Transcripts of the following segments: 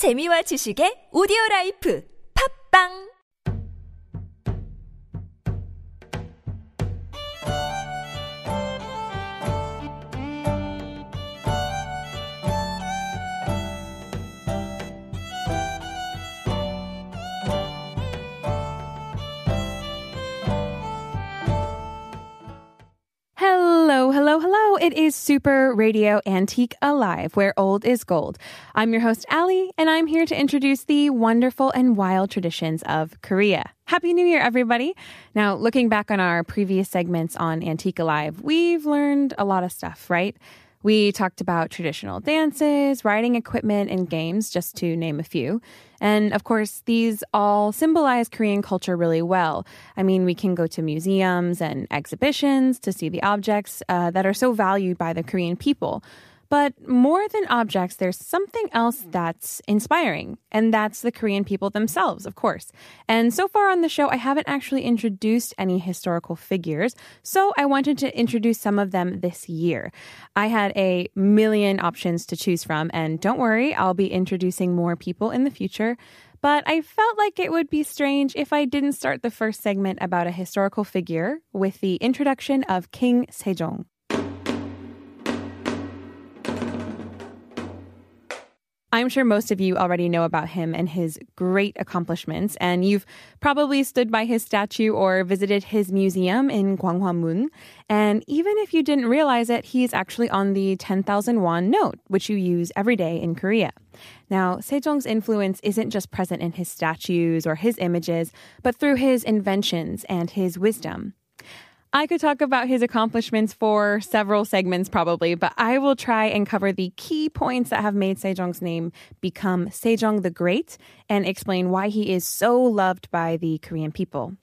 재미와 지식의 오디오 라이프. 팝빵 It is Super Radio Antique Alive, where old is gold. I'm your host, Ali, and I'm here to introduce the wonderful and wild traditions of Korea. Happy New Year, everybody. Now, looking back on our previous segments on Antique Alive, we've learned a lot of stuff, right? We talked about traditional dances, riding equipment, and games, just to name a few. And of course, these all symbolize Korean culture really well. I mean, we can go to museums and exhibitions to see the objects uh, that are so valued by the Korean people. But more than objects, there's something else that's inspiring, and that's the Korean people themselves, of course. And so far on the show, I haven't actually introduced any historical figures, so I wanted to introduce some of them this year. I had a million options to choose from, and don't worry, I'll be introducing more people in the future. But I felt like it would be strange if I didn't start the first segment about a historical figure with the introduction of King Sejong. I'm sure most of you already know about him and his great accomplishments, and you've probably stood by his statue or visited his museum in Gwanghwamun. And even if you didn't realize it, he's actually on the 10,000 won note, which you use every day in Korea. Now, Sejong's influence isn't just present in his statues or his images, but through his inventions and his wisdom. I could talk about his accomplishments for several segments probably, but I will try and cover the key points that have made Sejong's name become Sejong the Great and explain why he is so loved by the Korean people.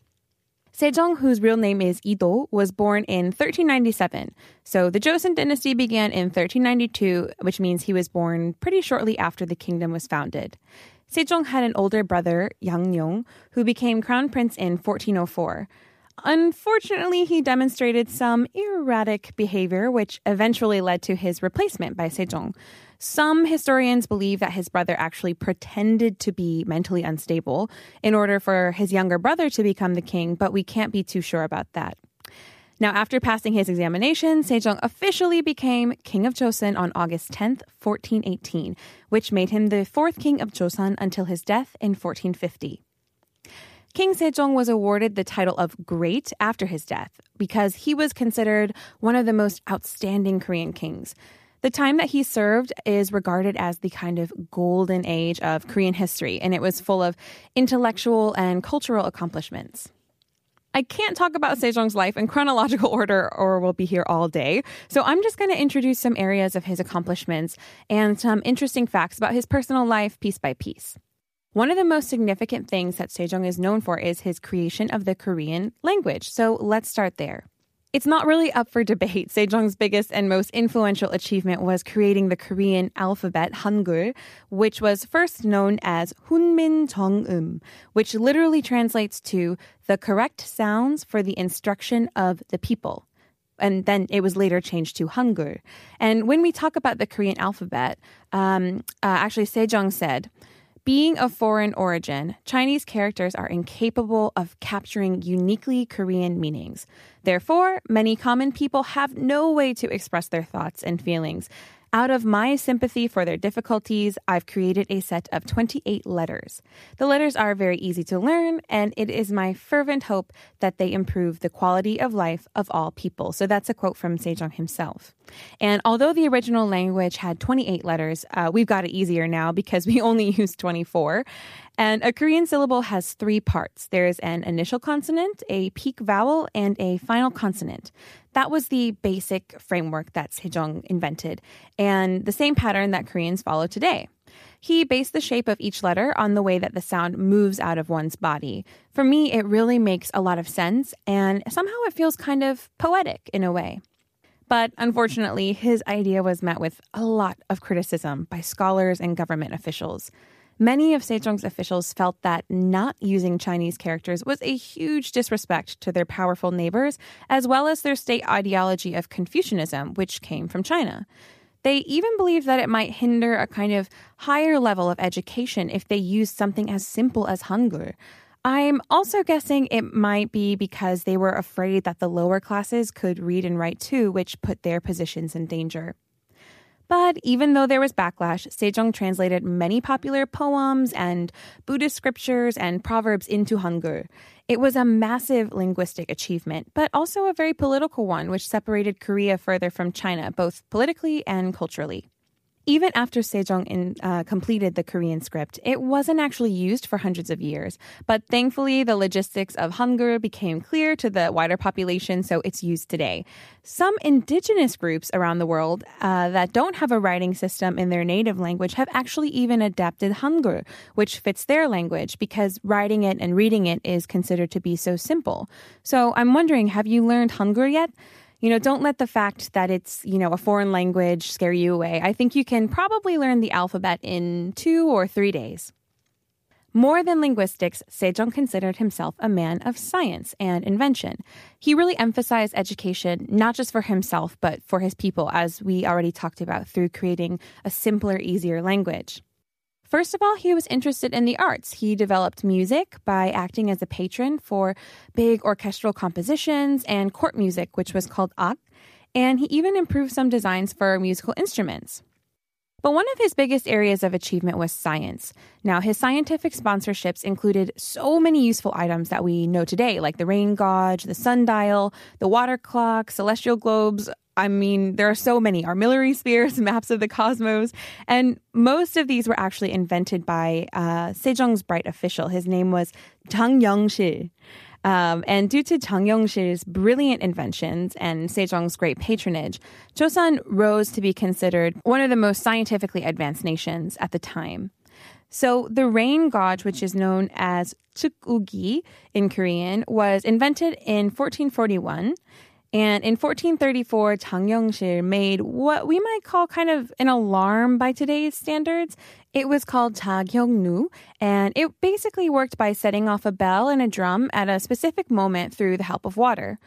Sejong, whose real name is Ido, was born in 1397. So the Joseon dynasty began in 1392, which means he was born pretty shortly after the kingdom was founded. Sejong had an older brother, Yang Yong, who became crown prince in 1404. Unfortunately, he demonstrated some erratic behavior, which eventually led to his replacement by Sejong. Some historians believe that his brother actually pretended to be mentally unstable in order for his younger brother to become the king, but we can't be too sure about that. Now, after passing his examination, Sejong officially became King of Joseon on August 10th, 1418, which made him the fourth king of Joseon until his death in 1450. King Sejong was awarded the title of Great after his death because he was considered one of the most outstanding Korean kings. The time that he served is regarded as the kind of golden age of Korean history, and it was full of intellectual and cultural accomplishments. I can't talk about Sejong's life in chronological order or we'll be here all day. So I'm just going to introduce some areas of his accomplishments and some interesting facts about his personal life piece by piece. One of the most significant things that Sejong is known for is his creation of the Korean language. So let's start there. It's not really up for debate. Sejong's biggest and most influential achievement was creating the Korean alphabet, Hangul, which was first known as Hunmin Jeongum, which literally translates to the correct sounds for the instruction of the people and then it was later changed to Hangul. And when we talk about the Korean alphabet, um, uh, actually Sejong said, being of foreign origin, Chinese characters are incapable of capturing uniquely Korean meanings. Therefore, many common people have no way to express their thoughts and feelings. Out of my sympathy for their difficulties, I've created a set of 28 letters. The letters are very easy to learn, and it is my fervent hope that they improve the quality of life of all people. So that's a quote from Sejong himself. And although the original language had 28 letters, uh, we've got it easier now because we only use 24. And a Korean syllable has three parts there's an initial consonant, a peak vowel, and a final consonant. That was the basic framework that Sejong invented, and the same pattern that Koreans follow today. He based the shape of each letter on the way that the sound moves out of one's body. For me, it really makes a lot of sense, and somehow it feels kind of poetic in a way. But unfortunately, his idea was met with a lot of criticism by scholars and government officials. Many of Sejong's officials felt that not using Chinese characters was a huge disrespect to their powerful neighbors, as well as their state ideology of Confucianism, which came from China. They even believed that it might hinder a kind of higher level of education if they used something as simple as Hangul. I'm also guessing it might be because they were afraid that the lower classes could read and write too, which put their positions in danger. But even though there was backlash, Sejong translated many popular poems and Buddhist scriptures and proverbs into Hangul. It was a massive linguistic achievement, but also a very political one, which separated Korea further from China, both politically and culturally. Even after Sejong in, uh, completed the Korean script, it wasn't actually used for hundreds of years. But thankfully, the logistics of Hangul became clear to the wider population, so it's used today. Some indigenous groups around the world uh, that don't have a writing system in their native language have actually even adapted Hangul, which fits their language because writing it and reading it is considered to be so simple. So I'm wondering, have you learned Hangul yet? You know, don't let the fact that it's, you know, a foreign language scare you away. I think you can probably learn the alphabet in two or three days. More than linguistics, Sejong considered himself a man of science and invention. He really emphasized education not just for himself, but for his people, as we already talked about, through creating a simpler, easier language. First of all, he was interested in the arts. He developed music by acting as a patron for big orchestral compositions and court music, which was called ak, and he even improved some designs for musical instruments. But one of his biggest areas of achievement was science. Now, his scientific sponsorships included so many useful items that we know today, like the rain gauge, the sundial, the water clock, celestial globes, I mean, there are so many armillary spheres, maps of the cosmos, and most of these were actually invented by uh, Sejong's bright official. His name was Jang Yongshil. Um, and due to Jang Yongshil's brilliant inventions and Sejong's great patronage, Joseon rose to be considered one of the most scientifically advanced nations at the time. So the rain gauge, which is known as Chukugi in Korean, was invented in 1441 and in 1434, Jang Yongshil made what we might call kind of an alarm by today's standards. It was called Nu, and it basically worked by setting off a bell and a drum at a specific moment through the help of water.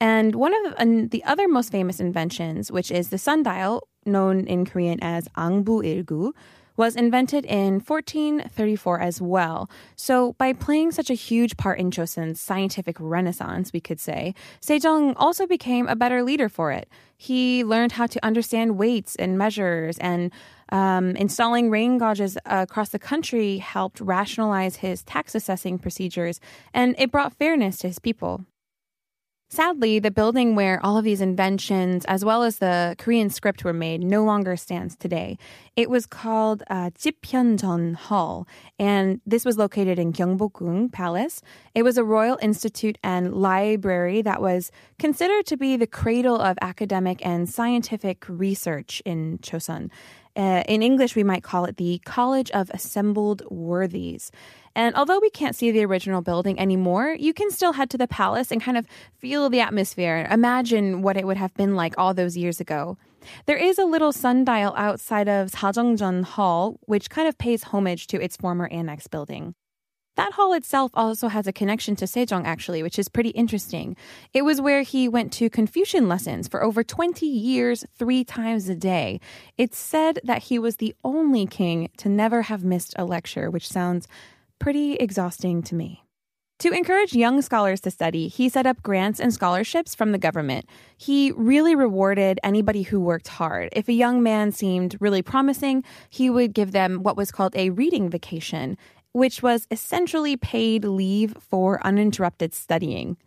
And one of the, the other most famous inventions, which is the sundial, known in Korean as Angbu Ilgu, was invented in 1434 as well. So, by playing such a huge part in Joseon's scientific renaissance, we could say, Sejong also became a better leader for it. He learned how to understand weights and measures, and um, installing rain gauges across the country helped rationalize his tax assessing procedures, and it brought fairness to his people. Sadly, the building where all of these inventions, as well as the Korean script, were made, no longer stands today. It was called uh, Jipyeonjeon Hall, and this was located in Gyeongbokgung Palace. It was a royal institute and library that was considered to be the cradle of academic and scientific research in Chosun. Uh, in English, we might call it the College of Assembled Worthies. And although we can't see the original building anymore, you can still head to the palace and kind of feel the atmosphere. Imagine what it would have been like all those years ago. There is a little sundial outside of Sajeongjeon Hall, which kind of pays homage to its former annex building. That hall itself also has a connection to Sejong, actually, which is pretty interesting. It was where he went to Confucian lessons for over 20 years, three times a day. It's said that he was the only king to never have missed a lecture, which sounds pretty exhausting to me. To encourage young scholars to study, he set up grants and scholarships from the government. He really rewarded anybody who worked hard. If a young man seemed really promising, he would give them what was called a reading vacation, which was essentially paid leave for uninterrupted studying.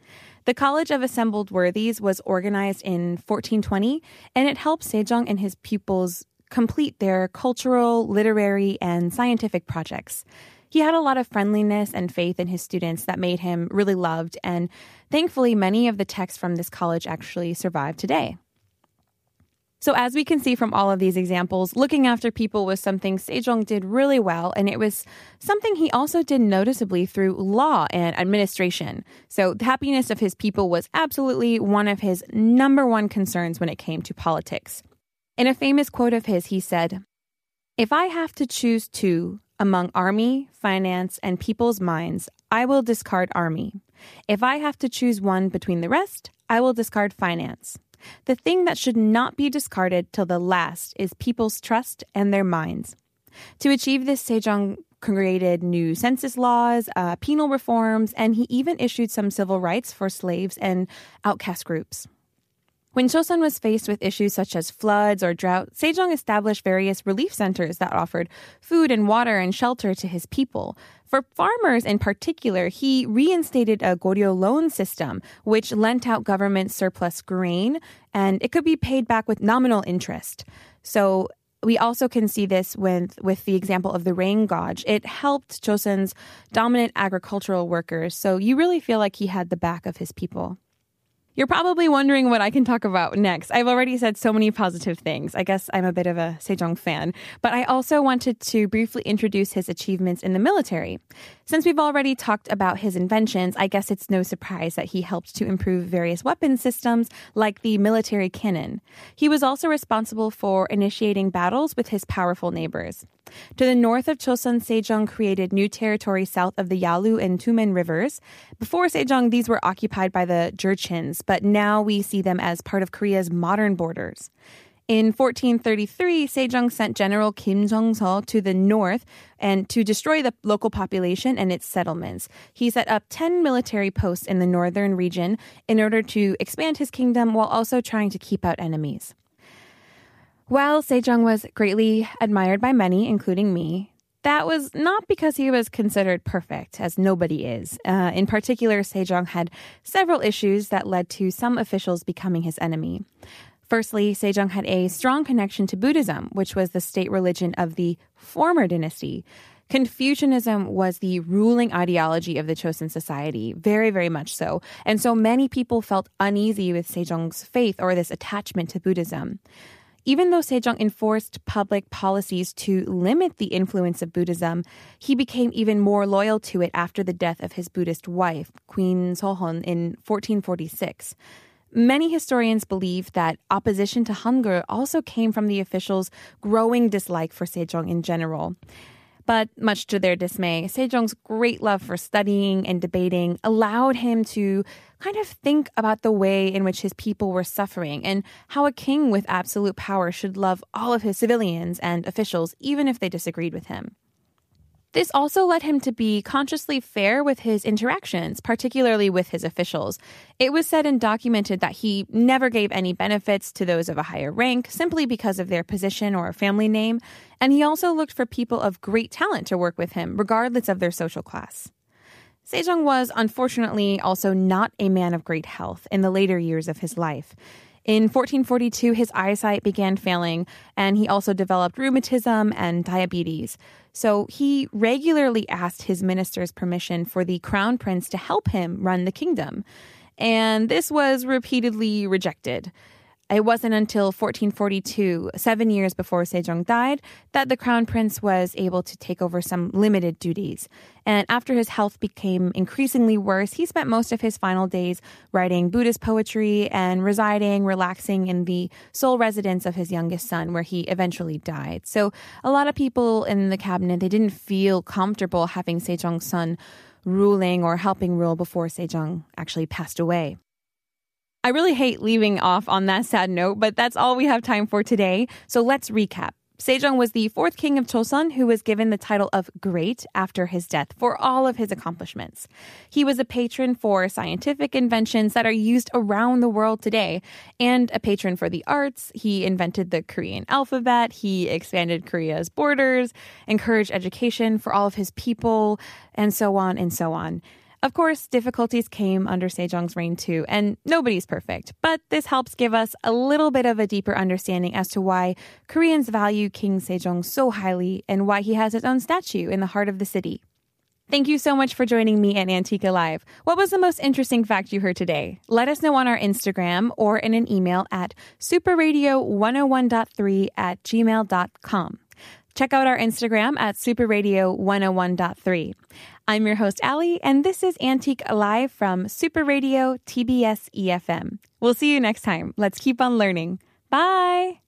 The College of Assembled Worthies was organized in 1420, and it helped Sejong and his pupils complete their cultural, literary, and scientific projects. He had a lot of friendliness and faith in his students that made him really loved, and thankfully, many of the texts from this college actually survive today. So, as we can see from all of these examples, looking after people was something Sejong did really well, and it was something he also did noticeably through law and administration. So, the happiness of his people was absolutely one of his number one concerns when it came to politics. In a famous quote of his, he said, If I have to choose two, among army, finance, and people's minds, I will discard army. If I have to choose one between the rest, I will discard finance. The thing that should not be discarded till the last is people's trust and their minds. To achieve this, Sejong created new census laws, uh, penal reforms, and he even issued some civil rights for slaves and outcast groups. When Chosun was faced with issues such as floods or drought, Sejong established various relief centers that offered food and water and shelter to his people. For farmers in particular, he reinstated a Goryeo loan system, which lent out government surplus grain, and it could be paid back with nominal interest. So we also can see this with, with the example of the rain gauge. It helped Chosun's dominant agricultural workers, so you really feel like he had the back of his people. You're probably wondering what I can talk about next. I've already said so many positive things. I guess I'm a bit of a Sejong fan, but I also wanted to briefly introduce his achievements in the military. Since we've already talked about his inventions, I guess it's no surprise that he helped to improve various weapon systems like the military cannon. He was also responsible for initiating battles with his powerful neighbors. To the north of Chosun, Sejong created new territory south of the Yalu and Tumen rivers. Before Sejong, these were occupied by the Jurchens, but now we see them as part of Korea's modern borders. In 1433, Sejong sent General Kim Jong-seo to the north and to destroy the local population and its settlements. He set up 10 military posts in the northern region in order to expand his kingdom while also trying to keep out enemies. While Sejong was greatly admired by many, including me, that was not because he was considered perfect, as nobody is. Uh, in particular, Sejong had several issues that led to some officials becoming his enemy. Firstly, Sejong had a strong connection to Buddhism, which was the state religion of the former dynasty. Confucianism was the ruling ideology of the Chosun society, very, very much so. And so many people felt uneasy with Sejong's faith or this attachment to Buddhism. Even though Sejong enforced public policies to limit the influence of Buddhism, he became even more loyal to it after the death of his Buddhist wife, Queen Soheon, in 1446. Many historians believe that opposition to Hangul also came from the officials' growing dislike for Sejong in general. But much to their dismay, Sejong's great love for studying and debating allowed him to kind of think about the way in which his people were suffering and how a king with absolute power should love all of his civilians and officials, even if they disagreed with him. This also led him to be consciously fair with his interactions, particularly with his officials. It was said and documented that he never gave any benefits to those of a higher rank simply because of their position or family name, and he also looked for people of great talent to work with him, regardless of their social class. Sejong was unfortunately also not a man of great health in the later years of his life. In 1442, his eyesight began failing, and he also developed rheumatism and diabetes. So he regularly asked his minister's permission for the crown prince to help him run the kingdom. And this was repeatedly rejected. It wasn't until 1442, seven years before Sejong died, that the crown prince was able to take over some limited duties. And after his health became increasingly worse, he spent most of his final days writing Buddhist poetry and residing, relaxing in the sole residence of his youngest son, where he eventually died. So a lot of people in the cabinet, they didn't feel comfortable having Sejong's son ruling or helping rule before Sejong actually passed away. I really hate leaving off on that sad note, but that's all we have time for today. So let's recap. Sejong was the fourth king of Chosun who was given the title of Great after his death for all of his accomplishments. He was a patron for scientific inventions that are used around the world today and a patron for the arts. He invented the Korean alphabet, he expanded Korea's borders, encouraged education for all of his people, and so on and so on. Of course, difficulties came under Sejong's reign too, and nobody's perfect, but this helps give us a little bit of a deeper understanding as to why Koreans value King Sejong so highly and why he has his own statue in the heart of the city. Thank you so much for joining me at Antique Alive. What was the most interesting fact you heard today? Let us know on our Instagram or in an email at superradio101.3 at gmail.com. Check out our Instagram at superradio101.3. I'm your host, Ali, and this is Antique Alive from Super Radio TBS EFM. We'll see you next time. Let's keep on learning. Bye.